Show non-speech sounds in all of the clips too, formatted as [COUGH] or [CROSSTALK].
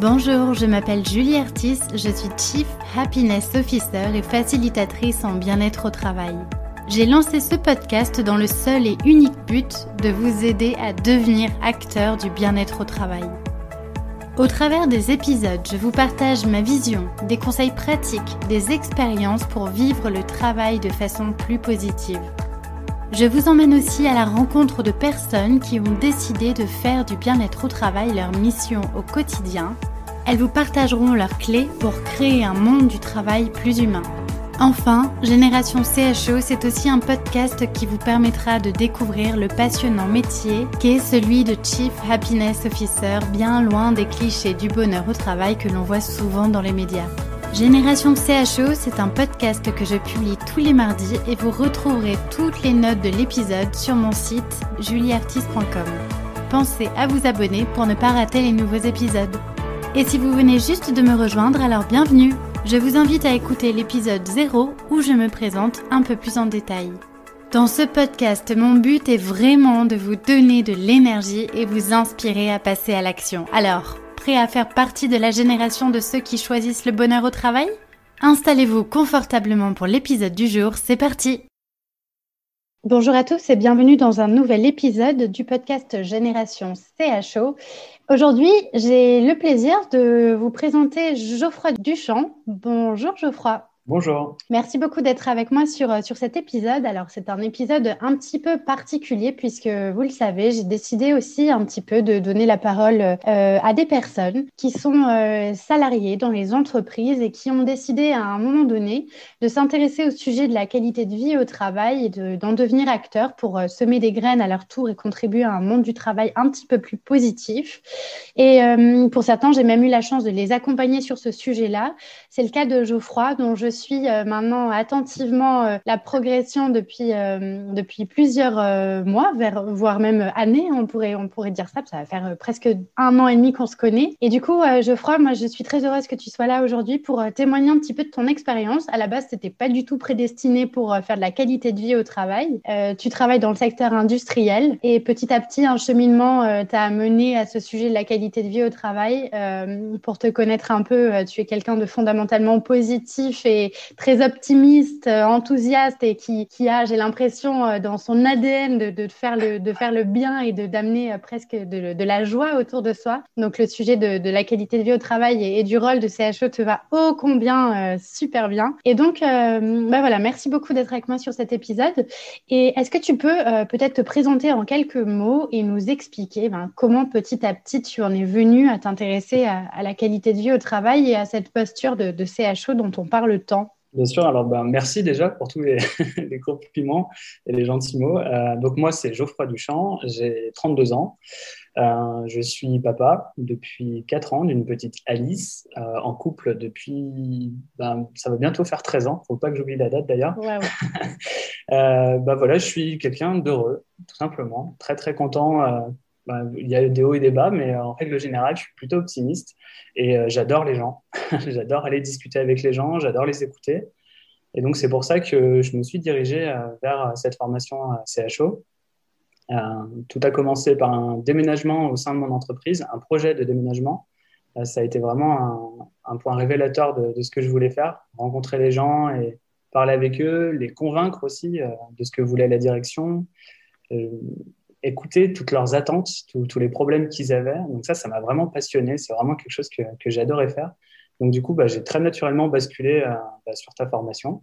Bonjour, je m'appelle Julie Artis, je suis Chief Happiness Officer et facilitatrice en bien-être au travail. J'ai lancé ce podcast dans le seul et unique but de vous aider à devenir acteur du bien-être au travail. Au travers des épisodes, je vous partage ma vision, des conseils pratiques, des expériences pour vivre le travail de façon plus positive. Je vous emmène aussi à la rencontre de personnes qui ont décidé de faire du bien-être au travail leur mission au quotidien. Elles vous partageront leurs clés pour créer un monde du travail plus humain. Enfin, Génération CHO, c'est aussi un podcast qui vous permettra de découvrir le passionnant métier qu'est celui de Chief Happiness Officer, bien loin des clichés du bonheur au travail que l'on voit souvent dans les médias. Génération CHO, c'est un podcast que je publie tous les mardis et vous retrouverez toutes les notes de l'épisode sur mon site julieartiste.com. Pensez à vous abonner pour ne pas rater les nouveaux épisodes. Et si vous venez juste de me rejoindre, alors bienvenue je vous invite à écouter l'épisode 0 où je me présente un peu plus en détail. Dans ce podcast, mon but est vraiment de vous donner de l'énergie et vous inspirer à passer à l'action. Alors, prêt à faire partie de la génération de ceux qui choisissent le bonheur au travail? Installez-vous confortablement pour l'épisode du jour, c'est parti Bonjour à tous et bienvenue dans un nouvel épisode du podcast Génération CHO. Aujourd'hui, j'ai le plaisir de vous présenter Geoffroy Duchamp. Bonjour Geoffroy. Bonjour. Merci beaucoup d'être avec moi sur, euh, sur cet épisode. Alors, c'est un épisode un petit peu particulier puisque, vous le savez, j'ai décidé aussi un petit peu de donner la parole euh, à des personnes qui sont euh, salariées dans les entreprises et qui ont décidé à un moment donné de s'intéresser au sujet de la qualité de vie au travail et d'en devenir acteurs pour semer des graines à leur tour et contribuer à un monde du travail un petit peu plus positif. Et pour certains, j'ai même eu la chance de les accompagner sur ce sujet-là. C'est le cas de Geoffroy, dont je suis euh, maintenant attentivement euh, la progression depuis, euh, depuis plusieurs mois, voire même années, on pourrait, on pourrait dire ça, ça va faire presque un an et demi qu'on se connaît. Et du coup, Geoffroy, moi, je suis très heureuse que tu sois là aujourd'hui pour témoigner un petit peu de ton expérience. À la base, tu n'étais pas du tout prédestiné pour faire de la qualité de vie au travail. tu travailles dans le secteur industriel et petit à petit, un cheminement t'a amené à ce sujet de la qualité de vie au travail. pour te connaître un peu, tu es quelqu'un de fondamentalement positif et très optimiste, euh, enthousiaste et qui, a, j'ai l'impression, euh, dans son ADN de, faire, le, de faire le bien et d'amener euh, presque de, la joie autour de soi. Donc le sujet de, la qualité de vie au travail et, du rôle de CHO te va ô combien super bien. Et donc, bah voilà, merci beaucoup d'être avec moi sur cet épisode. Et est-ce que tu peux peut-être te présenter en quelques mots et nous expliquer ben, comment petit à petit tu en es venu à t'intéresser à, la qualité de vie au travail et à cette posture de, de CHO dont on parle tant Bien sûr, alors ben, merci déjà pour tous les, [LAUGHS] les compliments et les gentils mots. Euh, donc moi, c'est Geoffroy Duchamp, j'ai 32 ans. Euh, je suis papa depuis 4 ans d'une petite Alice, euh, en couple depuis, ben, ça va bientôt faire 13 ans, faut pas que j'oublie la date d'ailleurs. Ouais, [LAUGHS] ben, voilà, je suis quelqu'un d'heureux, tout simplement, très très content bah, il y a des hauts et des bas, mais en règle générale, je suis plutôt optimiste et euh, j'adore les gens. [LAUGHS] j'adore aller discuter avec les gens, j'adore les écouter. Et donc, c'est pour ça que je me suis dirigé euh, vers cette formation CHO. Euh, tout a commencé par un déménagement au sein de mon entreprise, un projet de déménagement. ça a été vraiment un, point révélateur de, ce que je voulais faire, rencontrer les gens et parler avec eux, les convaincre aussi de ce que voulait la direction écouter toutes leurs attentes, tous les problèmes qu'ils avaient. Donc ça, ça m'a vraiment passionné. C'est vraiment quelque chose que, que j'adorais faire. Donc du coup, bah, j'ai très naturellement basculé euh, bah, sur ta formation.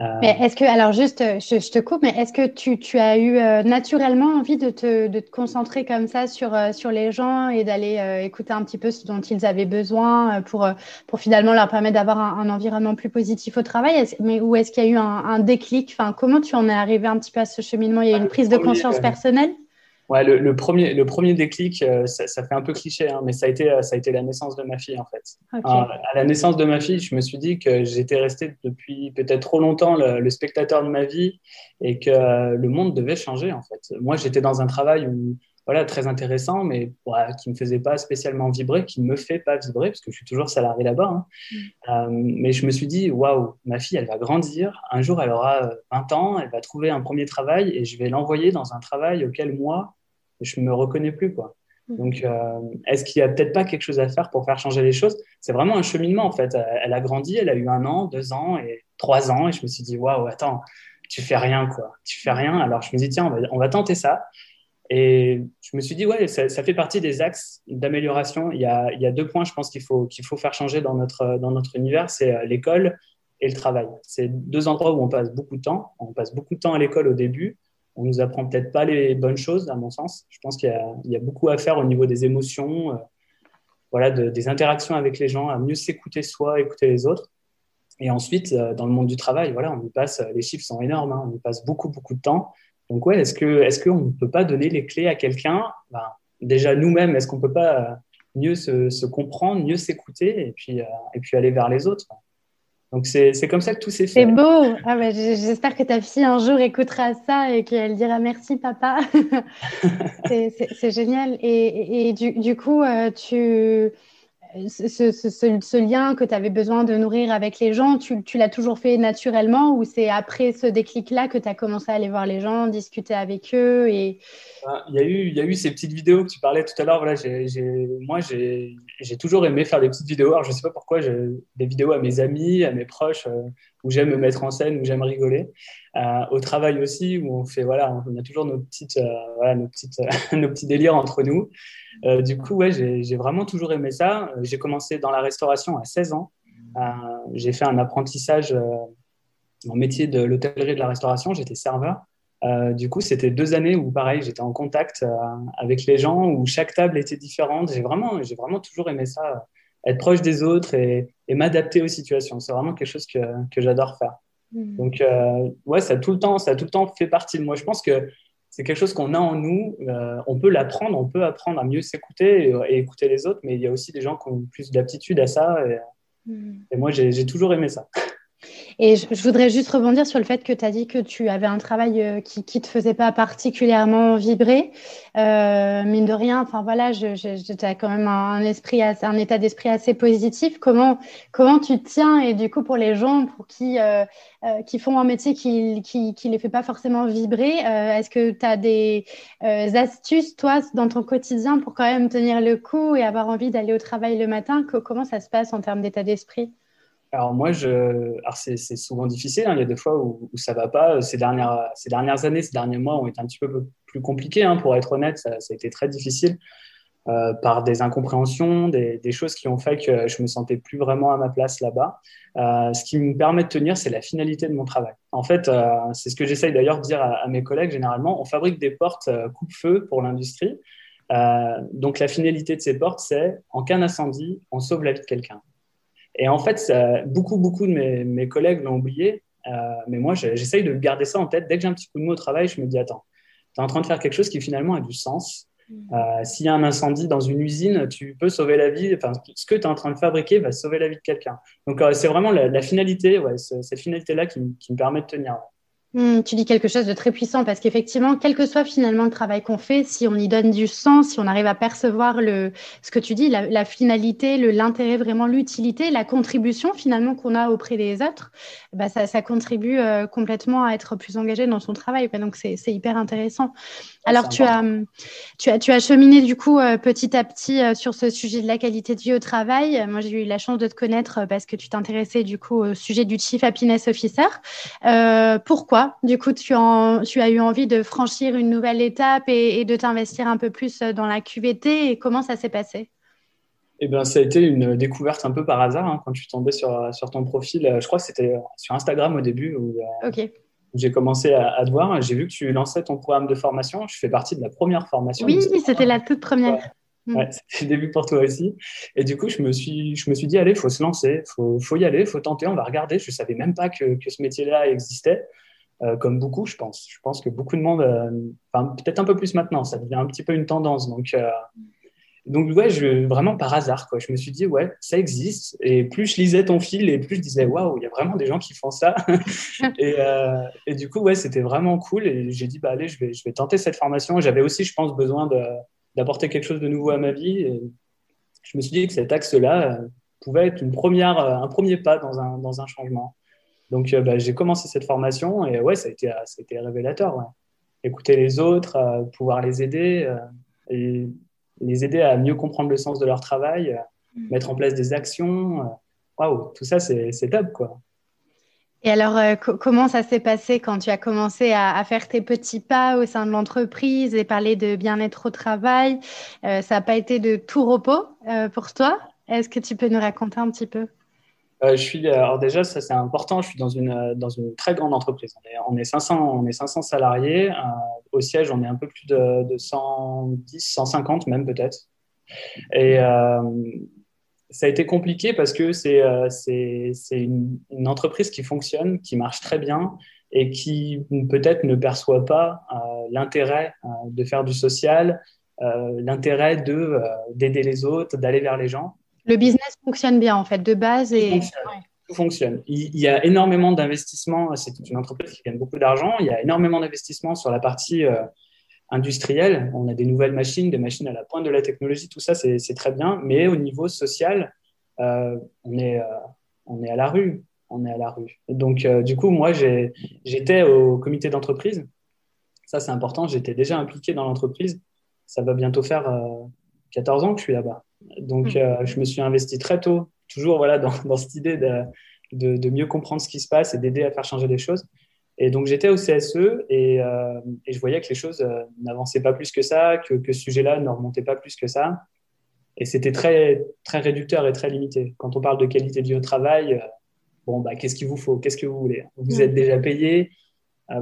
Euh, mais est-ce que, alors juste, je, te coupe, mais est-ce que tu, tu, as eu euh, naturellement envie de te, de te, concentrer comme ça sur, sur les gens et d'aller écouter un petit peu ce dont ils avaient besoin pour, pour finalement leur permettre d'avoir un, environnement plus positif au travail? Mais, Ou est-ce qu'il y a eu un, un déclic? Enfin, Comment tu en es arrivé un petit peu à ce cheminement? Il y a eu une prise de conscience personnelle? Ouais, le, premier, le premier déclic, euh, ça, fait un peu cliché, hein, mais ça a, été, euh, ça a été la naissance de ma fille, en fait. à la naissance de ma fille, je me suis dit que j'étais resté depuis peut-être trop longtemps le, spectateur de ma vie et que le monde devait changer, en fait. Moi, j'étais dans un travail où voilà, très intéressant, mais qui ne me faisait pas spécialement vibrer, qui ne me fait pas vibrer, parce que je suis toujours salarié là-bas. Hein. Mm. Euh, mais je me suis dit, waouh, ma fille, elle va grandir. Un jour, elle aura 20 ans, elle va trouver un premier travail et je vais l'envoyer dans un travail auquel moi, je me reconnais plus. Quoi. Mmh. Donc, euh, est-ce qu'il y a peut-être pas quelque chose à faire pour faire changer les choses? C'est vraiment un cheminement en fait. Elle a grandi, elle a eu un an, deux ans et trois ans, et je me suis dit waouh, attends, tu fais rien quoi, tu fais rien. Alors je me dis tiens, on va, on va tenter ça. Et je me suis dit ouais, ça, ça fait partie des axes d'amélioration. Il y a, il y a deux points, je pense qu'il faut qu'il faut faire changer dans notre dans notre univers, c'est euh, l'école et le travail. C'est deux endroits où on passe beaucoup de temps. On passe beaucoup de temps à l'école au début on nous apprend peut-être pas les bonnes choses, à mon sens. Je pense qu'il y, a beaucoup à faire au niveau des émotions, euh, voilà, des interactions avec les gens, à mieux s'écouter soi, écouter les autres. Et ensuite, euh, dans le monde du travail, voilà, on y passe, les chiffres sont énormes, hein, on y passe beaucoup, beaucoup de temps. Donc, ouais, est-ce que, est-ce qu'on ne peut pas donner les clés à quelqu'un? Ben, Déjà, nous-mêmes, est-ce qu'on ne peut pas euh, mieux se, comprendre, mieux s'écouter et et puis aller vers les autres? Donc c'est comme ça que tout s'est fait. C'est beau. Ah bah, J'espère que ta fille un jour écoutera ça et qu'elle dira merci papa. [LAUGHS] c'est génial. Et, et du, du, coup, euh, tu ce, lien que tu avais besoin de nourrir avec les gens, tu, l'as toujours fait naturellement ou c'est après ce déclic-là que tu as commencé à aller voir les gens, discuter avec eux et... Ah, il, y a eu, il y a eu ces petites vidéos que tu parlais tout à l'heure. Voilà, moi, j'ai toujours aimé faire des petites vidéos. Alors, je ne sais pas pourquoi, des vidéos à mes amis, à mes proches, euh, où j'aime me mettre en scène, où j'aime rigoler. Euh, au travail aussi, où on fait, voilà, on a toujours nos, petites, euh, voilà, nos, petites, [LAUGHS] nos petits délires entre nous. Euh, du coup, ouais, j'ai vraiment toujours aimé ça. J'ai commencé dans la restauration à 16 ans. J'ai fait un apprentissage en métier de l'hôtellerie et de la restauration. J'étais serveur. du coup, c'était deux années où, pareil, j'étais en contact avec les gens, où chaque table était différente. J'ai vraiment, j'ai vraiment toujours aimé ça, être proche des autres et, m'adapter aux situations. C'est vraiment quelque chose que, que j'adore faire. Mmh. Donc, ouais, ça a tout le temps, ça a tout le temps fait partie de moi. Je pense que c'est quelque chose qu'on a en nous. Euh, on peut l'apprendre, on peut apprendre à mieux s'écouter et, écouter les autres, mais il y a aussi des gens qui ont plus d'aptitude à ça. Et, et moi, j'ai toujours aimé ça. [LAUGHS] Et je, voudrais juste rebondir sur le fait que tu as dit que tu avais un travail euh, qui ne te faisait pas particulièrement vibrer. Euh, mine de rien, enfin voilà, tu as quand même un, esprit un état d'esprit assez positif. Comment, comment tu tiens Et du coup, pour les gens pour qui, euh, qui font un métier qui ne qui, qui les fait pas forcément vibrer, est-ce que tu as des astuces, toi, dans ton quotidien pour quand même tenir le coup et avoir envie d'aller au travail le matin? Comment ça se passe en termes d'état d'esprit? Alors moi, c'est, souvent difficile. Hein. Il y a des fois où, où ça va pas. Ces dernières, années, ces derniers mois ont été un petit peu plus compliqués. Hein, pour être honnête, ça, ça, a été très difficile euh, par des incompréhensions, des, choses qui ont fait que je me sentais plus vraiment à ma place là-bas. Euh, ce qui me permet de tenir, c'est la finalité de mon travail. En fait, euh, c'est ce que j'essaye d'ailleurs de dire à, mes collègues généralement. On fabrique des portes coupe-feu pour l'industrie. Donc la finalité de ces portes, c'est en cas d'incendie, on sauve la vie de quelqu'un. Et en fait, beaucoup, beaucoup de mes, collègues l'ont oublié, euh, mais moi, j'essaye de garder ça en tête. Dès que j'ai un petit coup de mot au travail, je me dis, attends, tu es en train de faire quelque chose qui finalement a du sens. Mm. Euh, s'il y a un incendie dans une usine, tu peux sauver la vie. Enfin, ce que tu es en train de fabriquer va sauver la vie de quelqu'un. Donc, euh, c'est vraiment la, finalité, ouais, cette finalité-là qui, qui, me permet de tenir. Hmm, tu dis quelque chose de très puissant parce qu'effectivement, quel que soit finalement le travail qu'on fait, si on y donne du sens, si on arrive à percevoir le, ce que tu dis, la, finalité, l'intérêt, vraiment l'utilité, la contribution finalement qu'on a auprès des autres, bah ça, ça, contribue euh, complètement à être plus engagé dans son travail. Donc c'est hyper intéressant. Alors tu as, tu as, tu as cheminé du coup euh, petit à petit euh, sur ce sujet de la qualité de vie au travail. Moi j'ai eu la chance de te connaître parce que tu t'intéressais du coup au sujet du Chief Happiness Officer. pourquoi? Du coup, tu, as eu envie de franchir une nouvelle étape et, de t'investir un peu plus dans la QVT et comment ça s'est passé? Eh bien, ça a été une découverte un peu par hasard hein, quand suis tombé sur, sur ton profil. Je crois que c'était sur Instagram au début où, euh, j'ai commencé à, te voir. J'ai vu que tu lançais ton programme de formation. Je fais partie de la première formation. Oui, c'était la toute première. Ouais, c'était le début pour toi aussi. Et du coup, je me suis, je me suis dit, allez, il faut se lancer, il faut, faut, y aller, il faut tenter, on va regarder. Je ne savais même pas que, que ce métier-là existait. Euh, comme beaucoup, je pense. Je pense que beaucoup de monde, euh, enfin, peut-être un peu plus maintenant, ça devient un petit peu une tendance. Donc, euh, donc ouais, je, vraiment par hasard, quoi. Je me suis dit, ouais, ça existe. Et plus je lisais ton fil, et plus je disais, waouh, il y a vraiment des gens qui font ça. [LAUGHS] et, et, du coup, ouais, c'était vraiment cool. Et j'ai dit, bah allez, je vais, je vais tenter cette formation. J'avais aussi, je pense, besoin d'apporter quelque chose de nouveau à ma vie. Et je me suis dit que cet axe-là pouvait être une première, un premier pas dans un, dans un changement. Donc, euh, bah, j'ai commencé cette formation et ouais, ça a été, ça révélateur. Écouter les autres, euh, pouvoir les aider. Euh, et les aider à mieux comprendre le sens de leur travail, mm. mettre en place des actions. Waouh, tout ça, c'est top, quoi. Et alors, euh, comment ça s'est passé quand tu as commencé à, faire tes petits pas au sein de l'entreprise et parler de bien-être au travail? Euh, Ça n'a pas été de tout repos euh, pour toi? Est-ce que tu peux nous raconter un petit peu? Je suis, alors déjà, ça c'est important, je suis dans une, dans une très grande entreprise. On est, 500, on est 500 salariés. au siège, on est un peu plus de, de 110, 150 même peut-être. Et ça a été compliqué parce que c'est euh, une, une, entreprise qui fonctionne, qui marche très bien et qui peut-être ne perçoit pas euh, l'intérêt euh, de faire du social, euh, l'intérêt de d'aider les autres, d'aller vers les gens. Le business fonctionne bien en fait de base et tout fonctionne. Tout fonctionne. Il, il, y a énormément d'investissements. C'est une entreprise qui gagne beaucoup d'argent. Il y a énormément d'investissements sur la partie industriel, on a des nouvelles machines, des machines à la pointe de la technologie, tout ça, c'est très bien. Mais au niveau social, euh, on, est, euh, on est à la rue. On est à la rue. Donc, euh, du coup, moi, j'étais au comité d'entreprise. Ça, c'est important. J'étais déjà impliqué dans l'entreprise. Ça va bientôt faire 14 ans que je suis là-bas. Donc, mmh. je me suis investi très tôt, toujours voilà, dans, [LAUGHS] dans cette idée de, de, de, mieux comprendre ce qui se passe et d'aider à faire changer les choses. Et donc j'étais au CSE et, euh, et, je voyais que les choses euh, n'avançaient pas plus que ça, que, que ce sujet-là ne remontait pas plus que ça. Et c'était très, très réducteur et très limité. Quand on parle de qualité de vie au travail, euh, bon, bah, qu'est-ce qu'il vous faut? Qu'est-ce que vous voulez? Vous êtes déjà payé,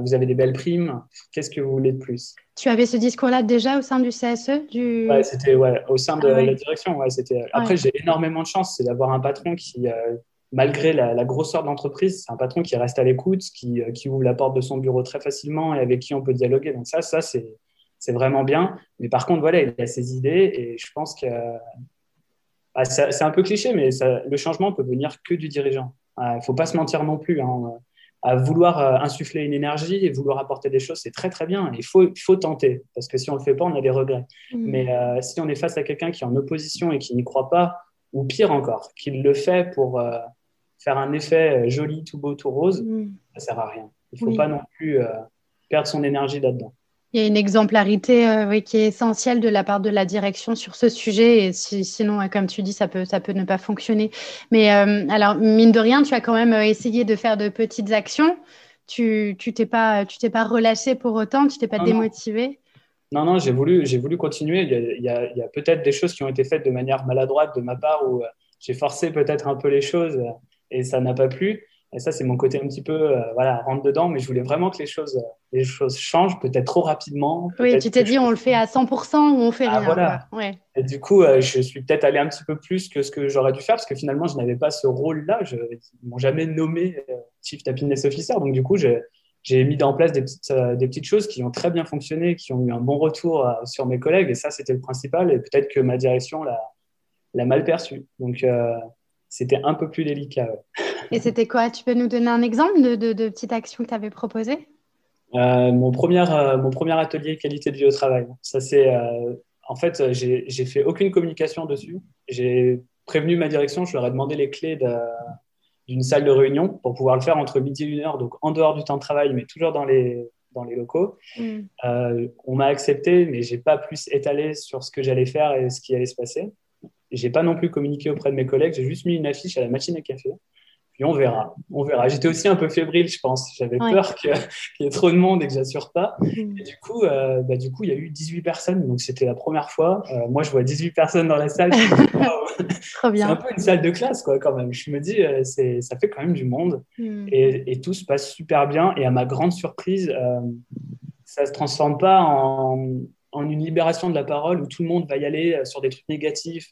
vous avez des belles primes, qu'est-ce que vous voulez de plus? Tu avais ce discours-là déjà au sein du CSE du... Ouais, c'était ouais, au sein de ah la direction. Ouais, c'était... Après, j'ai énormément de chance, c'est d'avoir un patron qui, malgré la, grosseur de l'entreprise, c'est un patron qui reste à l'écoute, qui, euh, qui, ouvre la porte de son bureau très facilement et avec qui on peut dialoguer. Donc ça, ça c'est, c'est vraiment bien. Mais par contre, voilà, il a ses idées et je pense que bah, c'est un peu cliché, mais ça, le changement peut venir que du dirigeant. Il ne faut pas se mentir non plus. Hein. À vouloir euh, insuffler une énergie et vouloir apporter des choses, c'est très très bien. Il faut, il faut tenter parce que si on le fait pas, on a des regrets. Mmh. Mais euh, si on est face à quelqu'un qui est en opposition et qui n'y croit pas, ou pire encore, qui le fait pour faire un effet euh, joli, tout beau, tout rose, mm. ça sert à rien. Il ne faut pas non plus euh, perdre son énergie là-dedans. Il y a une exemplarité euh, oui, qui est essentielle de la part de la direction sur ce sujet. Et sinon, comme tu dis, ça peut, ça peut ne pas fonctionner. Mais alors, mine de rien, tu as quand même essayé de faire de petites actions. Tu ne t'es pas, tu t'es pas relâché pour autant, tu t'es pas démotivé? Non, non, j'ai voulu, j'ai voulu continuer. Il y a, a, a peut-être des choses qui ont été faites de manière maladroite de ma part où j'ai forcé peut-être un peu les choses et ça n'a pas plu. Et ça, c'est mon côté un petit peu, euh, voilà, rentre dedans, mais je voulais vraiment que les choses, les choses changent, peut-être trop rapidement. Oui, tu t'es dit, on le fait à 100% ou on fait ah, rien. Voilà. Ouais. Et du coup, euh, je suis peut-être allé un petit peu plus que ce que j'aurais dû faire, parce que finalement, je n'avais pas ce rôle-là. Je, ils m'ont jamais nommé euh, Chief Happiness Officer. Donc, du coup, j'ai mis en place des petites, des petites choses qui ont très bien fonctionné, qui ont eu un bon retour sur mes collègues. Et ça, c'était le principal. Et peut-être que ma direction l'a mal perçu. Donc, c'était un peu plus délicat. Et c'était quoi? Tu peux nous donner un exemple de, de, petites actions que tu avais proposées euh, mon, premier, euh, mon premier atelier qualité de vie au travail. Ça, c'est, euh, en fait, j'ai, j'ai fait aucune communication dessus. J'ai prévenu ma direction, je leur ai demandé les clés d'une salle de réunion pour pouvoir le faire entre midi et une heure, donc en dehors du temps de travail, mais toujours dans les, dans les locaux. Mm. on m'a accepté, mais j'ai pas plus étalé sur ce que j'allais faire et ce qui allait se passer. J'ai pas non plus communiqué auprès de mes collègues, j'ai juste mis une affiche à la machine à café. Puis on verra, on verra. J'étais aussi un peu fébrile, je pense. J'avais peur [LAUGHS] qu'il y ait trop de monde et que j'assure pas. Mm. Et du coup, euh, bah, du coup, il y a eu 18 personnes, donc c'était la première fois. Euh, moi, je vois 18 personnes dans la salle. [LAUGHS] [LAUGHS] Trop bien. C'est un peu une salle de classe, quoi, quand même. Je me dis, euh, c'est, ça fait quand même du monde mm. et, et, tout se passe super bien. Et à ma grande surprise, ça se transforme pas en, en, une libération de la parole où tout le monde va y aller sur des trucs négatifs.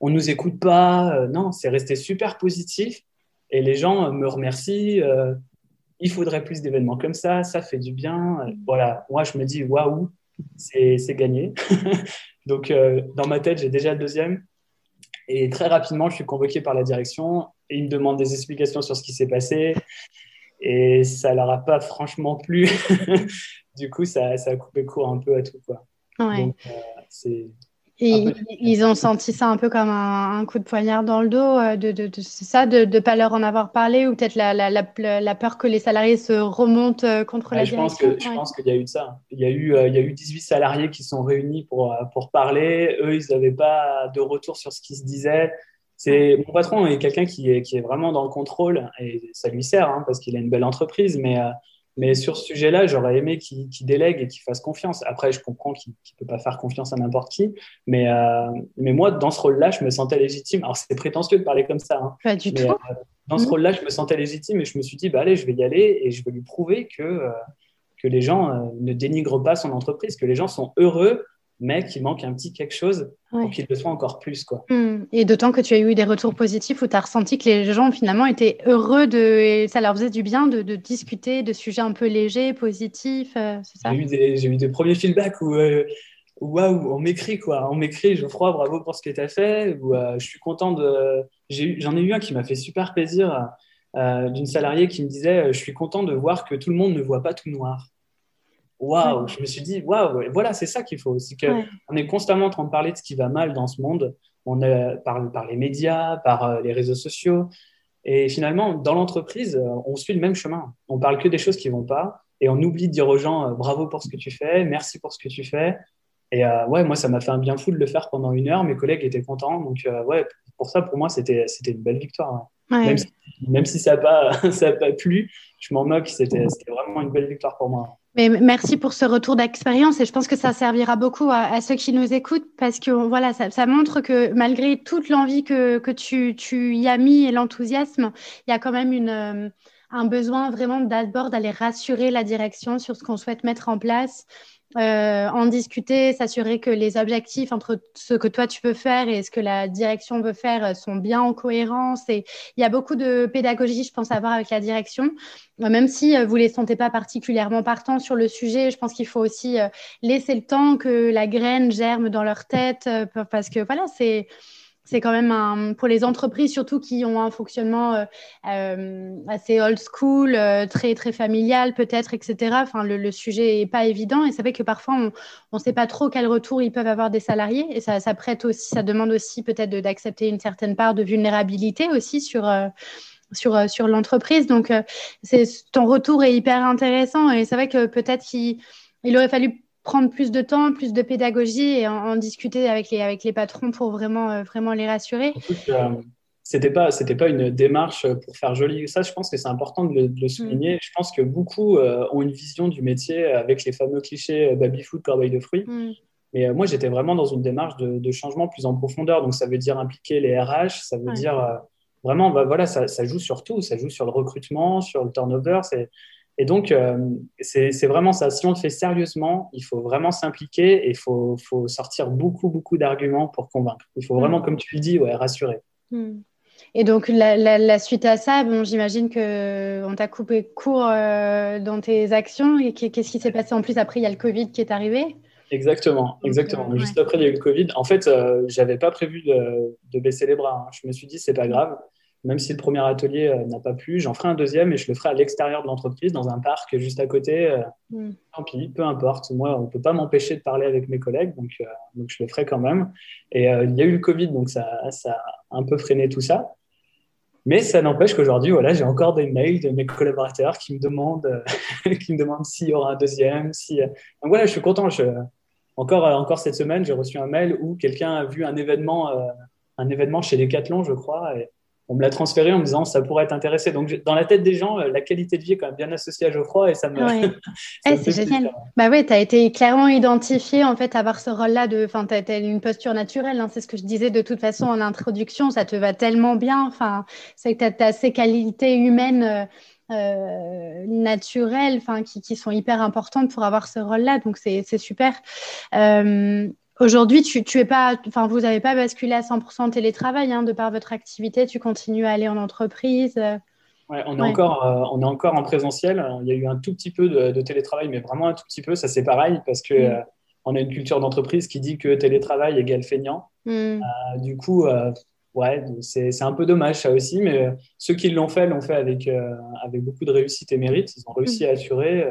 on nous écoute pas. non, c'est resté super positif. Et les gens me remercient. Euh, il faudrait plus d'événements comme ça, ça fait du bien. Voilà, moi je me dis waouh, c'est gagné. [LAUGHS] Donc euh, dans ma tête, j'ai déjà le deuxième. Et très rapidement, je suis convoqué par la direction et ils me demandent des explications sur ce qui s'est passé. Et ça leur a pas franchement plu. [LAUGHS] du coup, ça, ça, a coupé court un peu à tout. Quoi. Ouais. Euh, c'est Et ils ont senti ça un peu comme un, coup de poignard dans le dos, euh, de, de, de ça, de ne pas leur en avoir parlé, ou peut-être la, la, la, peur que les salariés se remontent euh, contre la je direction. Pense que, Je pense qu'il y a eu de ça. Il y a eu, euh, il y a eu 18 salariés qui sont réunis pour, pour parler. Eux, ils n'avaient pas de retour sur ce qui se disait. C'est mon patron est quelqu'un qui est, qui est vraiment dans le contrôle et ça lui sert hein, parce qu'il a une belle entreprise, mais mais sur ce sujet-là, j'aurais aimé qu'il délègue et qu'il fasse confiance. Après, je comprends qu'il ne peut pas faire confiance à n'importe qui. Mais, euh, mais moi, dans ce rôle-là, je me sentais légitime. Alors, c'est prétentieux de parler comme ça. Hein. Pas du tout. Euh, dans ce mmh. rôle-là, je me sentais légitime et je me suis dit, bah, allez, je vais y aller et je vais lui prouver que, euh, que les gens ne dénigrent pas son entreprise, que les gens sont heureux mais qu'il manque un petit quelque chose pour qu'il le soit encore plus. Quoi. Hmm. Et d'autant que tu as eu des retours positifs où tu as ressenti que les gens finalement étaient heureux de, et ça leur faisait du bien de, discuter de sujets un peu légers, positifs. Euh, j'ai, eu des, j'ai eu des premiers feedbacks où, euh, waouh, on m'écrit quoi, on m'écrit Geoffroy, bravo pour ce que tu as fait, ou euh, je suis content de. J'ai j'en ai eu un qui m'a fait super plaisir. d'une salariée qui me disait Je suis content de voir que tout le monde ne voit pas tout noir waouh, je me suis dit, waouh, voilà, c'est ça qu'il faut. C'est qu'on est constamment en train de parler de ce qui va mal dans ce monde. On est par, par les médias, par euh, les réseaux sociaux. Et finalement, dans l'entreprise, euh, on suit le même chemin. On parle que des choses qui vont pas et on oublie de dire aux gens euh, bravo pour ce que tu fais, merci pour ce que tu fais. Et ouais, moi, ça m'a fait un bien fou de le faire pendant une heure. Mes collègues étaient contents. Donc, ouais, pour ça, pour moi, c'était une belle victoire. Même, si, même, si, ça n'a pas, [LAUGHS] pas plu, je m'en moque. C'était vraiment une belle victoire pour moi. Mais merci pour ce retour d'expérience et je pense que ça servira beaucoup à, ceux qui nous écoutent parce que voilà, ça, montre que malgré toute l'envie que, tu, y as mis et l'enthousiasme, il y a quand même euh, un besoin vraiment d'abord d'aller rassurer la direction sur ce qu'on souhaite mettre en place, euh, en discuter, s'assurer que les objectifs entre ce que toi tu veux faire et ce que la direction veut faire sont bien en cohérence. Et il y a beaucoup de pédagogie, je pense, à avoir avec la direction. Même si euh, vous ne les sentez pas particulièrement partants sur le sujet, je pense qu'il faut aussi euh, laisser le temps que la graine germe dans leur tête, parce que voilà, c'est c'est quand même un, pour les entreprises surtout qui ont un fonctionnement euh, euh, assez old school, euh, très très familial peut-être, etc. Enfin, le, sujet est pas évident et c'est vrai que parfois on ne sait pas trop quel retour ils peuvent avoir des salariés et ça, ça prête aussi, ça demande aussi peut-être d'accepter une certaine part de vulnérabilité aussi sur sur, sur l'entreprise. Donc, c'est, ton retour est hyper intéressant et c'est vrai que peut-être qu'il il aurait fallu prendre plus de temps, plus de pédagogie et en, discuter avec les, avec les patrons pour vraiment, euh, vraiment les rassurer. Euh, c'était pas c'était pas une démarche pour faire joli. Ça je pense que c'est important de le, souligner mm. je pense que beaucoup euh, ont une vision du métier avec les fameux clichés baby food corbeille de fruits. Mm. mais moi j'étais vraiment dans une démarche de, changement plus en profondeur. Donc ça veut dire impliquer les RH ça veut dire vraiment bah, voilà ça, ça, joue sur tout. Ça joue sur le recrutement sur le turnover. C'est et donc, euh, c'est vraiment ça. Si on le fait sérieusement, il faut vraiment s'impliquer et il faut, faut, sortir beaucoup, beaucoup d'arguments pour convaincre. Il faut vraiment, mm. comme tu le dis, ouais, rassurer. Mm. Et donc, la, la, suite à ça, bon, j'imagine qu'on t'a coupé court euh, dans tes actions. Et qu'est-ce qui s'est passé en plus après? Il y a le Covid qui est arrivé Exactement, exactement. Euh, Juste après, il y a eu le Covid. En fait, je n'avais pas prévu de, de, baisser les bras. Hein. Je me suis dit, c'est pas grave même si le premier atelier euh, n'a pas plu, j'en ferai un deuxième et je le ferai à l'extérieur de l'entreprise, dans un parc juste à côté. Euh, mm. Tant pis, peu importe. Moi, on ne peut pas m'empêcher de parler avec mes collègues, donc, euh, donc je le ferai quand même. Et il y a eu le Covid, donc ça, ça a un peu freiné tout ça. Mais ça n'empêche qu'aujourd'hui, voilà, j'ai encore des mails de mes collaborateurs qui me demandent, [LAUGHS] qui me demandent s'il y aura un deuxième. Si... Donc voilà, je suis content. Je... Encore, encore cette semaine, j'ai reçu un mail où quelqu'un a vu un événement, un événement chez Decathlon, je crois, et, on me l'a transféré en me disant ça pourrait t'intéresser. Donc, dans la tête des gens, euh, la qualité de vie est quand même bien associée à Geoffroy et ça me. [LAUGHS] Eh, c'est génial. Bah oui, tu as été clairement identifié en fait, avoir ce rôle-là. De... Enfin, tu as, une posture naturelle. Hein. c'est ce que je disais de toute façon en introduction. Ça te va tellement bien. Enfin, c'est que tu as, ces qualités humaines. Euh, euh, naturelles, enfin, qui, qui, sont hyper importantes pour avoir ce rôle-là. Donc, c'est super. Aujourd'hui, tu, tu es pas, enfin, vous n'avez pas basculé à 100% télétravail, hein, de par votre activité, tu continues à aller en entreprise. Euh. Ouais, on est encore, euh, on est encore en présentiel. Il y a eu un tout petit peu de, télétravail, mais vraiment un tout petit peu. Ça c'est pareil parce que mm. euh, on a une culture d'entreprise qui dit que télétravail égale feignant. Mm. du coup, ouais, c'est un peu dommage ça aussi, mais ceux qui l'ont fait l'ont fait avec avec beaucoup de réussite et mérite. Ils ont réussi mm. à assurer.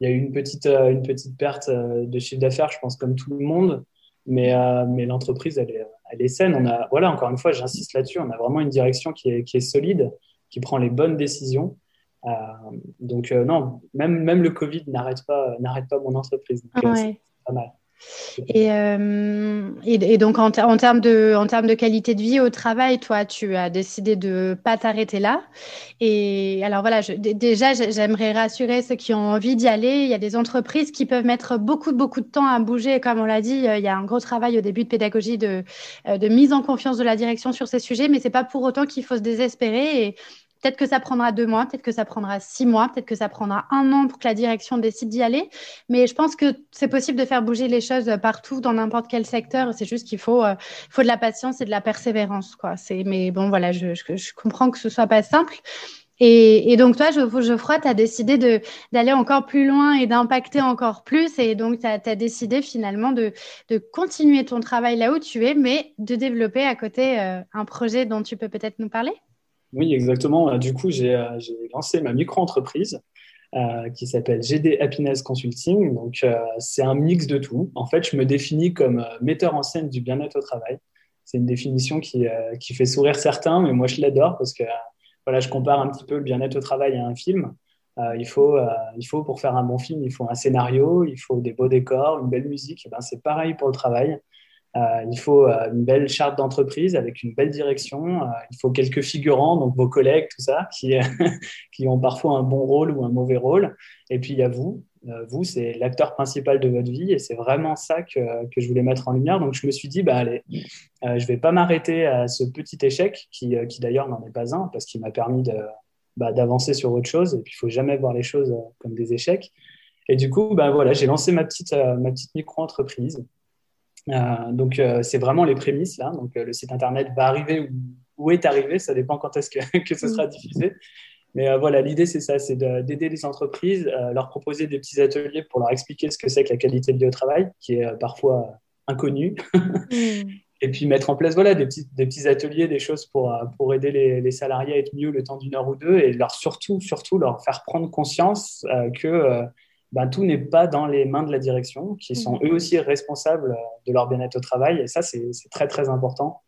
Il y a eu une petite une petite perte de chiffre d'affaires, je pense, comme tout le monde. Mais, mais l'entreprise, elle est, elle est saine. On a, voilà, encore une fois, j'insiste là-dessus, on a vraiment une direction qui est, qui est solide, qui prend les bonnes décisions. donc non, même, même le Covid n'arrête pas, n'arrête pas mon entreprise. C'est pas mal. Euh, et, et, donc, en, termes de, en termes de qualité de vie au travail, toi, tu as décidé de ne pas t'arrêter là. Et alors, voilà, déjà, j'aimerais rassurer ceux qui ont envie d'y aller. Il y a des entreprises qui peuvent mettre beaucoup, beaucoup de temps à bouger. Comme on l'a dit, il y a un gros travail au début de pédagogie, de, de mise en confiance de la direction sur ces sujets, mais ce n'est pas pour autant qu'il faut se désespérer. Peut-être que ça prendra deux mois, peut-être que ça prendra six mois, peut-être que ça prendra un an pour que la direction décide d'y aller. Mais je pense que c'est possible de faire bouger les choses partout, dans n'importe quel secteur. C'est juste qu'il faut, euh, faut de la patience et de la persévérance. Quoi. Mais bon, voilà, je, je, comprends que ce soit pas simple. Et, et, donc, toi, Geoffroy, tu as décidé d'aller encore plus loin et d'impacter encore plus. Et donc, tu as, décidé finalement de, de, continuer ton travail là où tu es, mais de développer à côté euh, un projet dont tu peux peut-être nous parler? Oui, exactement. Euh, du coup, j'ai euh, lancé ma micro-entreprise euh, qui s'appelle GD Happiness Consulting. Donc, c'est un mix de tout. En fait, je me définis comme metteur en scène du bien-être au travail. C'est une définition qui, qui, fait sourire certains, mais moi, je l'adore parce que voilà, je compare un petit peu le bien-être au travail à un film. il, faut, il faut, pour faire un bon film, il faut un scénario, il faut des beaux décors, une belle musique. Et ben, c'est pareil pour le travail. Euh, il faut euh, une belle charte d'entreprise avec une belle direction. Euh, il faut quelques figurants, donc vos collègues, tout ça, qui, [LAUGHS] qui ont parfois un bon rôle ou un mauvais rôle. Et puis il y a vous. vous, c'est l'acteur principal de votre vie et c'est vraiment ça que, que, je voulais mettre en lumière. Donc je me suis dit, bah, allez, je ne vais pas m'arrêter à ce petit échec qui, qui d'ailleurs n'en est pas un parce qu'il m'a permis bah, d'avancer sur autre chose. Et puis il faut jamais voir les choses comme des échecs. Et du coup, bah, voilà, j'ai lancé ma petite, ma petite micro-entreprise. Euh, donc, euh, c'est vraiment les prémices là. Donc, euh, le site internet va arriver ou, est arrivé, ça dépend quand est-ce que, [LAUGHS] que ce sera diffusé. Mais voilà, l'idée, c'est ça, c'est d'aider les entreprises, leur proposer des petits ateliers pour leur expliquer ce que c'est que la qualité de vie au travail, qui est parfois inconnue. [LAUGHS] Mm. Et puis mettre en place voilà, des, petits, des petits ateliers, des choses pour, pour aider les, les, salariés à être mieux le temps d'une heure ou deux et leur surtout, surtout leur faire prendre conscience que ben, tout n'est pas dans les mains de la direction, qui sont mhm. eux aussi responsables de leur bien-être au travail. Et ça, c'est très, très important.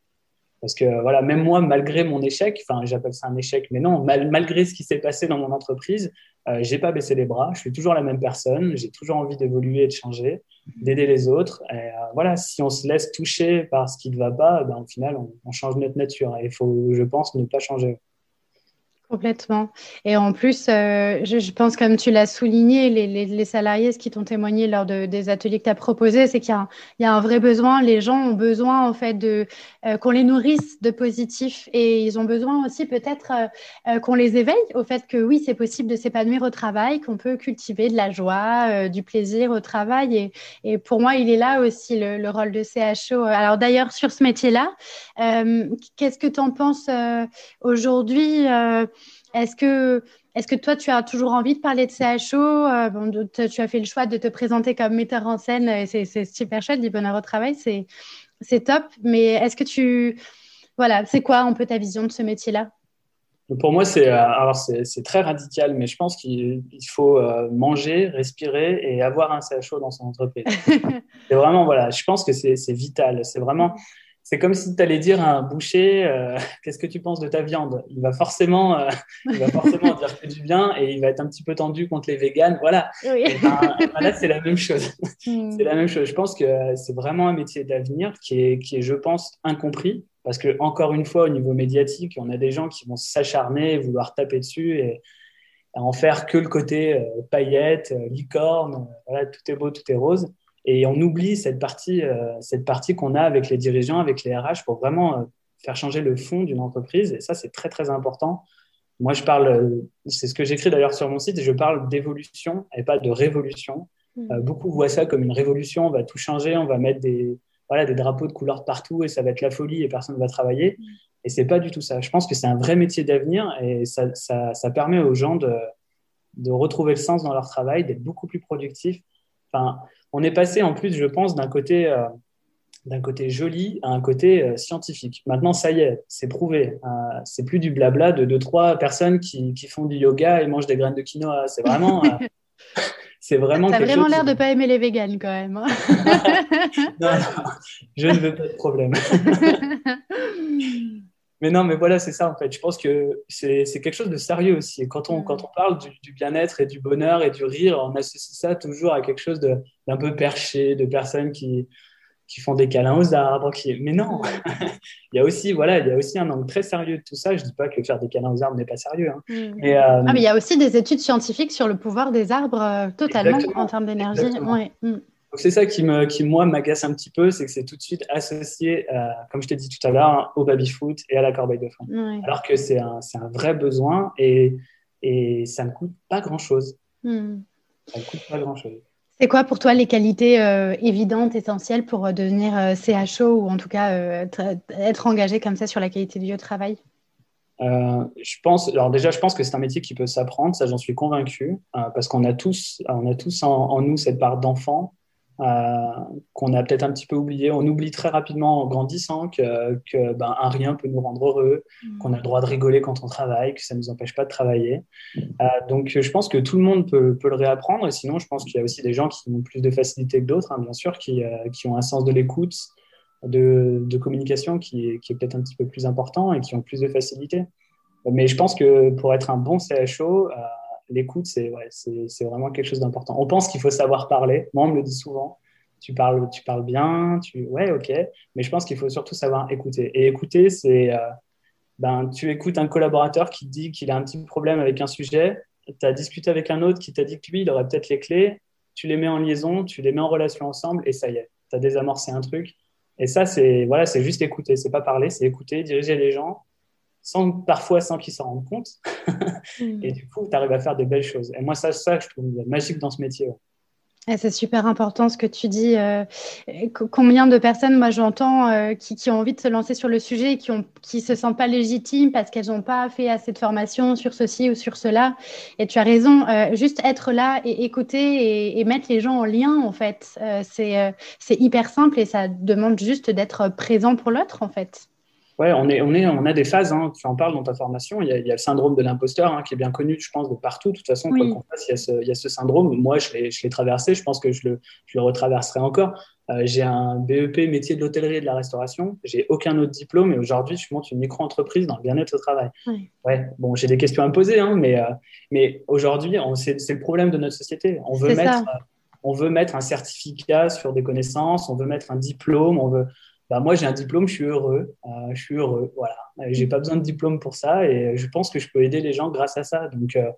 Parce que voilà, même moi, malgré mon échec, enfin, j'appelle ça un échec, mais non, malgré ce qui s'est passé dans mon entreprise, euh, j'ai pas baissé les bras. Je suis toujours la même personne. J'ai toujours envie d'évoluer et de changer, d'aider les autres. Et euh, voilà, si on se laisse toucher par ce qui ne va pas, ben, au final, on, on change notre nature. Et il faut, je pense, ne pas changer. Complètement. Et en plus, euh, je, pense, comme tu l'as souligné, les, salariés, ce qui t'ont témoigné lors des ateliers que tu as proposés, c'est qu'il y, a un vrai besoin. Les gens ont besoin, en fait, de euh, qu'on les nourrisse de positif. Et ils ont besoin aussi, peut-être, euh, qu'on les éveille au fait que oui, c'est possible de s'épanouir au travail, qu'on peut cultiver de la joie, du plaisir au travail. Et, pour moi, il est là aussi le, rôle de CHO. Alors, d'ailleurs, sur ce métier-là, qu'est-ce que tu en penses aujourd'hui est-ce que, est que toi, tu as toujours envie de parler de CHO euh, Tu as fait le choix de te présenter comme metteur en scène et c'est super chouette, du bonheur au travail, c'est top. Mais est-ce que tu. Voilà, c'est quoi un peu ta vision de ce métier-là? Pour moi, c'est alors c'est très radical, mais je pense qu'il faut euh, manger, respirer et avoir un CHO dans son entreprise. [LAUGHS] c'est vraiment voilà, je pense que c'est vital. C'est vraiment c'est comme si tu allais dire à un boucher euh, [LAUGHS] qu'est-ce que tu penses de ta viande? Il va forcément euh, il va forcément dire que du bien et il va être un petit peu tendu contre les véganes voilà. Ben, là c'est la même chose. [LAUGHS] Hmm. c'est la même chose. Je pense que c'est vraiment un métier d'avenir qui est qui est je pense incompris. Parce que encore une fois au niveau médiatique on a des gens qui vont s'acharner vouloir taper dessus et en faire que le côté euh, paillette licorne voilà tout est beau tout est rose et on oublie cette partie, euh, cette partie qu'on a avec les dirigeants, avec les RH, pour vraiment euh, faire changer le fond d'une entreprise. Et ça, c'est très, très important. Moi, je parle, euh, c'est ce que j'écris d'ailleurs sur mon site, et je parle d'évolution et pas de révolution. Mmh. beaucoup voient ça comme une révolution, on va tout changer, on va mettre des, voilà, des drapeaux de couleurs partout et ça va être la folie et personne ne va travailler. Mmh. Et c'est pas du tout ça. Je pense que c'est un vrai métier d'avenir et ça, ça, ça, permet aux gens de, de retrouver le sens dans leur travail, d'être beaucoup plus productifs. Enfin, on est passé en plus, je pense, d'un côté, euh, d'un côté joli à un côté euh, scientifique. Maintenant, ça y est, c'est prouvé. Euh, c'est plus du blabla de deux, trois personnes qui, font du yoga et mangent des graines de quinoa. C'est vraiment. [LAUGHS] c'est vraiment. T'as vraiment l'air de pas aimer les véganes quand même. Hein. [LAUGHS] non, je ne veux pas de problème. [LAUGHS] mais non, mais voilà, c'est ça en fait. Je pense que c'est quelque chose de sérieux aussi. Et quand on, quand on parle du, bien-être et du bonheur et du rire, on associe ça toujours à quelque chose d'un peu perché, de personnes qui, qui font des câlins aux arbres. Qui... Mais non, [LAUGHS] il y a aussi voilà, il y a aussi un angle très sérieux de tout ça. Je dis pas que faire des câlins aux arbres n'est pas sérieux. Hein. Mm. Mais, euh, ah, mais il y a aussi des études scientifiques sur le pouvoir des arbres euh, totalement en termes d'énergie. Ouais. Mm. C'est ça qui, me, qui moi, m'agace un petit peu, c'est que c'est tout de suite associé, comme je t'ai dit tout à l'heure, hein, au baby-foot et à la corbeille de foin. Alors que c'est un, un, vrai besoin et, et ça ne coûte pas grand-chose. Mm. Ça ne coûte pas grand-chose. C'est quoi pour toi les qualités euh, évidentes, essentielles pour euh, devenir euh, CHO ou en tout cas être engagé comme ça sur la qualité du lieu de travail? Je pense, alors déjà, je pense que c'est un métier qui peut s'apprendre, ça j'en suis convaincu, parce qu'on a tous, on a tous en nous cette part d'enfant qu'on a peut-être un petit peu oublié. On oublie très rapidement en grandissant que, que ben, un rien peut nous rendre heureux, mm. qu'on a le droit de rigoler quand on travaille, que ça ne nous empêche pas de travailler. Euh, donc je pense que tout le monde peut, peut le réapprendre. Et sinon, je pense qu'il y a aussi des gens qui ont plus de facilité que d'autres, hein, bien sûr, qui, euh, qui, ont un sens de l'écoute, de, de, communication qui est, qui est peut-être un petit peu plus important et qui ont plus de facilité. Mais je pense que pour être un bon CHO, l'écoute, c'est ouais, vraiment quelque chose d'important. On pense qu'il faut savoir parler. Moi, on me le dit souvent. Tu parles, tu parles bien. Tu... Ouais, ok. Mais je pense qu'il faut surtout savoir écouter. Et écouter, c'est. Euh, ben, tu écoutes un collaborateur qui dit qu'il a un petit problème avec un sujet. Tu as discuté avec un autre qui t'a dit que lui, il aurait peut-être les clés. Tu les mets en liaison, tu les mets en relation ensemble et ça y est. Tu as désamorcé un truc. Et ça, c'est voilà, juste écouter. C'est pas parler, c'est écouter, diriger les gens sans, parfois sans qu'ils s'en rendent compte. [LAUGHS] Et du coup, tu arrives à faire des belles choses. Et moi, ça, ça je trouve magique dans ce métier. C'est super important ce que tu dis. Euh, combien de personnes, moi j'entends, euh, qui, ont envie de se lancer sur le sujet et qui ne qui se sentent pas légitimes parce qu'elles n'ont pas fait assez de formation sur ceci ou sur cela. Et tu as raison, euh, juste être là et écouter et, mettre les gens en lien, en fait, c'est hyper simple et ça demande juste d'être présent pour l'autre, en fait. Ouais, on, est, on, est, on a des phases, hein, tu en parles dans ta formation, il y a, il y a le syndrome de l'imposteur hein, qui est bien connu, je pense, de partout. De toute façon, quoi qu'on fasse, il y, a ce, il y, a ce, syndrome. Moi, je l'ai traversé, je pense que je le, je le retraverserai encore. Euh, j'ai un BEP métier de l'hôtellerie et de la restauration, j'ai aucun autre diplôme et aujourd'hui, je monte une micro-entreprise dans le bien-être au travail. Ouais, bon, j'ai des questions à me poser, hein, mais, euh, mais aujourd'hui, c'est le problème de notre société. On veut mettre. on veut mettre un certificat sur des connaissances, on veut mettre un diplôme, on veut, bah, moi j'ai un diplôme, je suis heureux, euh, je suis heureux, voilà. J'ai pas besoin de diplôme pour ça et je pense que je peux aider les gens grâce à ça. Donc, euh,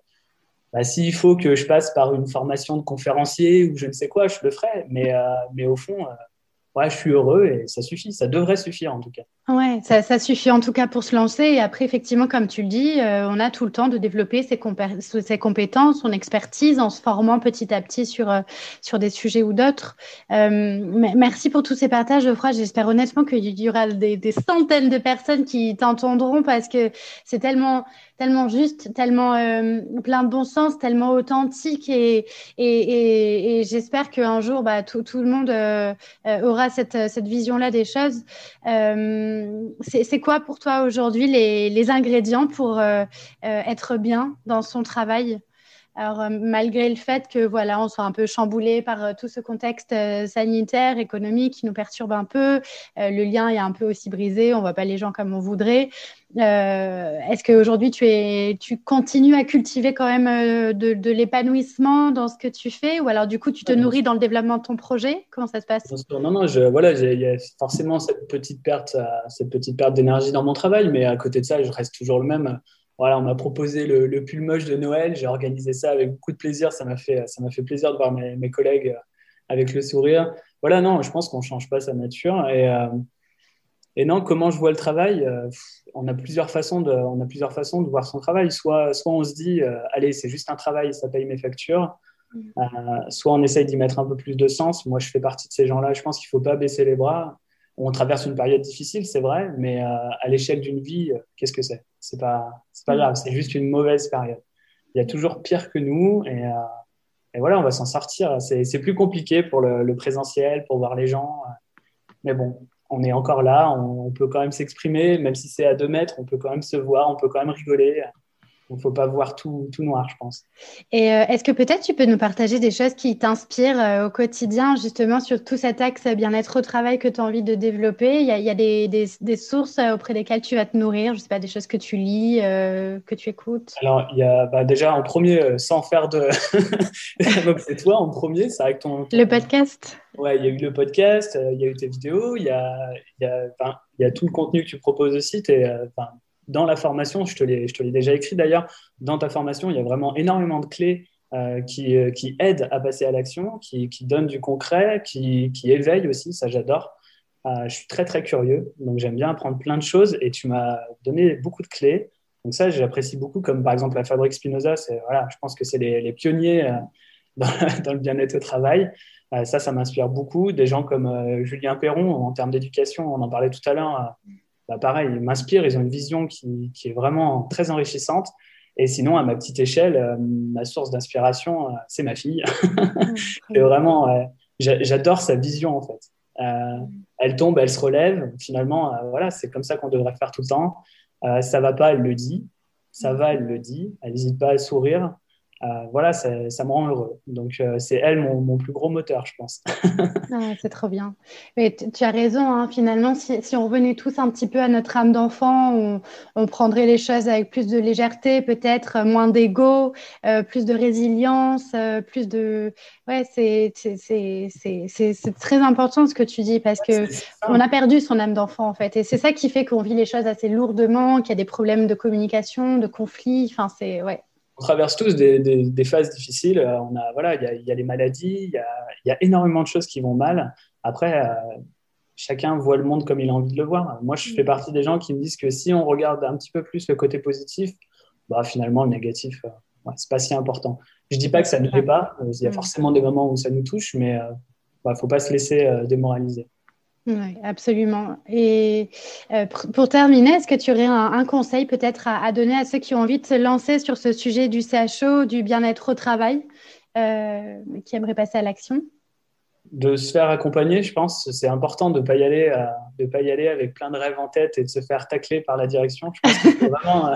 bah, s'il faut que je passe par une formation de conférencier ou je ne sais quoi, je le ferai. Mais, euh, mais au fond, ouais, je suis heureux et ça suffit, ça devrait suffire en tout cas. Ouais, ça, ça, suffit en tout cas pour se lancer. Et après, effectivement, comme tu le dis, euh, on a tout le temps de développer ses, ses, compétences, son expertise en se formant petit à petit sur, euh, sur des sujets ou d'autres. Euh, merci pour tous ces partages, Geoffroy. J'espère honnêtement qu'il y aura des, des, centaines de personnes qui t'entendront parce que c'est tellement, tellement juste, tellement plein de bon sens, tellement authentique. Et, et, et, et j'espère qu'un jour, bah, tout, tout, le monde aura cette, cette vision-là des choses. Euh, c'est quoi pour toi aujourd'hui les, ingrédients pour euh, euh, être bien dans son travail? Alors, malgré le fait que voilà, on soit un peu chamboulé par tout ce contexte sanitaire, économique qui nous perturbe un peu, le lien est un peu aussi brisé, on voit pas les gens comme on voudrait. Euh, est-ce qu'aujourd'hui, tu, es, tu continues à cultiver quand même euh, de, l'épanouissement dans ce que tu fais Ou alors, du coup, tu te nourris dans le développement de ton projet? Comment ça se passe? Non, non, je, voilà, il y a forcément cette petite perte, euh, cette petite perte d'énergie dans mon travail, mais à côté de ça, je reste toujours le même. Voilà, on m'a proposé le, le, pull moche de Noël, j'ai organisé ça avec beaucoup de plaisir. Ça m'a fait, ça m'a fait plaisir de voir mes, mes, collègues avec le sourire. Voilà, non, je pense qu'on ne change pas sa nature. Et, et non, comment je vois le travail euh, on, a plusieurs façons de, on a plusieurs façons de voir son travail. Soit, soit on se dit, euh, allez, c'est juste un travail, ça paye mes factures. Mm. Euh, soit on essaye d'y mettre un peu plus de sens. Moi, je fais partie de ces gens-là. Je pense qu'il ne faut pas baisser les bras. On traverse une période difficile, c'est vrai, mais à l'échelle d'une vie, qu'est-ce que c'est? C'est pas, c'est pas mm. grave. C'est juste une mauvaise période. Il y a toujours pire que nous, et, et voilà, on va s'en sortir. C'est plus compliqué pour le, le, présentiel, pour voir les gens, mais bon, on est encore là, on, peut quand même s'exprimer, même si c'est à deux mètres, on peut quand même se voir, on peut quand même rigoler. Il ne faut pas voir tout, tout, noir, je pense. Et euh, est-ce que peut-être tu peux nous partager des choses qui t'inspirent euh, au quotidien, justement, sur tout cet axe bien-être au travail que tu as envie de développer? Il y a, il y a des, des, sources euh, auprès desquelles tu vas te nourrir, je sais pas, des choses que tu lis, que tu écoutes? Alors, il y a bah, déjà en premier, sans faire de. [LAUGHS] c'est toi en premier, c'est avec ton, Le podcast? Ouais, il y a eu le podcast, il y a eu tes vidéos, il y a, il y a, il y a tout le contenu que tu proposes aussi. Es, dans la formation, je te l'ai déjà écrit d'ailleurs, dans ta formation, il y a vraiment énormément de clés euh, qui, euh, qui, aident à passer à l'action, qui, qui, donnent du concret, qui, qui éveillent aussi, ça j'adore. Euh, je suis très très curieux, donc j'aime bien apprendre plein de choses et tu m'as donné beaucoup de clés. Donc ça, j'apprécie beaucoup, comme par exemple la Fabrique Spinoza, voilà, je pense que c'est les, les, pionniers [LAUGHS] dans, dans, le bien-être au travail. ça, ça m'inspire beaucoup. Des gens comme Julien Perron, en termes d'éducation, on en parlait tout à l'heure, bah, pareil, ils m'inspirent, ils ont une vision qui, qui, est vraiment très enrichissante. Et sinon, à ma petite échelle, euh, ma source d'inspiration, euh, c'est ma fille. [LAUGHS] et vraiment, euh, j'adore sa vision en fait. elle tombe, elle se relève. Finalement, voilà, c'est comme ça qu'on devrait faire tout le temps. ça va pas, elle le dit. Ça va, elle le dit. Elle n'hésite pas à sourire. Euh, voilà, ça, me rend heureux. Donc, euh, c'est elle mon, plus gros moteur, je pense. [LAUGHS] Ah, c'est trop bien. Mais tu as raison, hein. finalement, si, on revenait tous un petit peu à notre âme d'enfant, on, prendrait les choses avec plus de légèreté, peut-être euh, moins d'ego, plus de résilience, plus de. Ouais, c'est très important ce que tu dis parce que on a perdu son âme d'enfant, en fait. Et c'est ça qui fait qu'on vit les choses assez lourdement, qu'il y a des problèmes de communication, de conflits. Enfin, c'est. Ouais traverse tous des, phases difficiles. Euh, on a, voilà, il y a, les maladies, il y a, énormément de choses qui vont mal. Après, euh, chacun voit le monde comme il a envie de le voir. Moi, je fais partie des gens qui me disent que si on regarde un petit peu plus le côté positif, bah, finalement, le négatif, ce euh, c'est pas si important. Je dis pas que ça ne fait pas. Il y a forcément des moments où ça nous touche, mais il ne faut pas se laisser démoraliser. Oui, absolument. Et euh, pour terminer, est-ce que tu aurais un, conseil peut-être à, donner à ceux qui ont envie de se lancer sur ce sujet du CHO, du bien-être au travail, euh, qui aimeraient passer à l'action? De se faire accompagner, je pense. C'est important de ne pas, y aller, euh, pas y aller avec plein de rêves en tête et de se faire tacler par la direction. Je pense qu'il faut [LAUGHS] vraiment...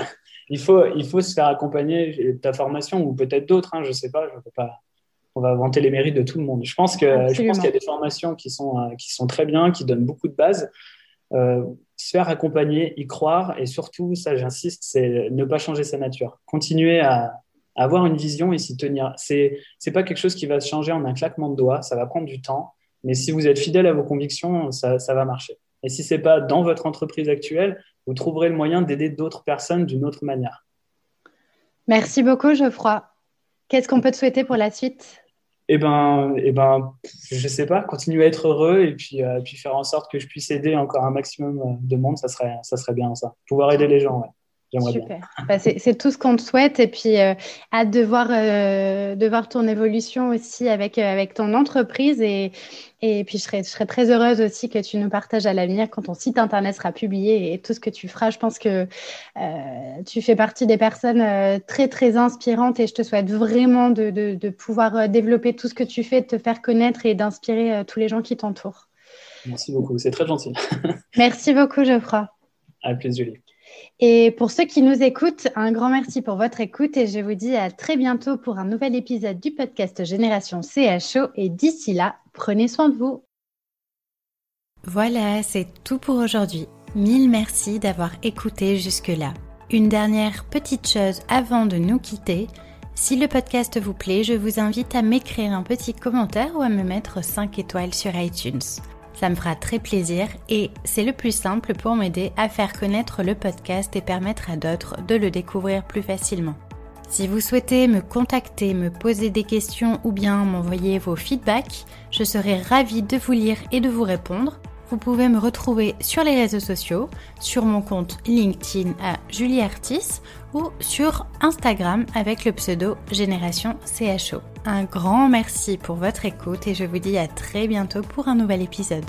il, faut, il faut se faire accompagner ta formation ou peut-être d'autres, hein, je ne sais pas, je ne pas on va vanter les mérites de tout le monde. Je pense que je pense qu'il y a des formations qui sont euh, qui sont très bien, qui donnent beaucoup de bases. Euh, se faire accompagner, y croire et surtout, ça j'insiste, c'est ne pas changer sa nature. Continuer à, avoir une vision et s'y tenir. C'est c'est pas quelque chose qui va se changer en un claquement de doigts. Ça va prendre du temps, mais si vous êtes fidèle à vos convictions, ça, ça va marcher. Et si c'est pas dans votre entreprise actuelle, vous trouverez le moyen d'aider d'autres personnes d'une autre manière. Merci beaucoup, Geoffroy. Qu'est-ce qu'on peut te souhaiter pour la suite? Eh ben, eh ben, je sais pas, continuer à être heureux et puis, euh, puis faire en sorte que je puisse aider encore un maximum euh, de monde, ça serait, ça serait bien ça. Pouvoir aider les gens, ouais. Super. Bah, c'est tout ce qu'on te souhaite et puis euh, hâte de voir, de voir ton évolution aussi avec, avec ton entreprise et, et puis je serais, je serais très heureuse aussi que tu nous partages à l'avenir quand ton site internet sera publié et tout ce que tu feras. Je pense que euh, tu fais partie des personnes euh, très très inspirantes et je te souhaite vraiment de, de, pouvoir euh, développer tout ce que tu fais, de te faire connaître et d'inspirer tous les gens qui t'entourent. Merci beaucoup, c'est très gentil. [LAUGHS] Merci beaucoup Geoffroy. À plus Julie. Et pour ceux qui nous écoutent, un grand merci pour votre écoute et je vous dis à très bientôt pour un nouvel épisode du podcast Génération CHO et d'ici là, Prenez soin de vous. Voilà, c'est tout pour aujourd'hui. Mille merci d'avoir écouté jusque-là. Une dernière petite chose avant de nous quitter. Si le podcast vous plaît, je vous invite à m'écrire un petit commentaire ou à me mettre 5 étoiles sur iTunes. Ça me fera très plaisir et c'est le plus simple pour m'aider à faire connaître le podcast et permettre à d'autres de le découvrir plus facilement. Si vous souhaitez me contacter, me poser des questions ou bien m'envoyer vos feedbacks, je serai ravie de vous lire et de vous répondre. Vous pouvez me retrouver sur les réseaux sociaux, sur mon compte LinkedIn à Julie Artis sur Instagram avec le pseudo Génération CHO. Un grand merci pour votre écoute et je vous dis à très bientôt pour un nouvel épisode.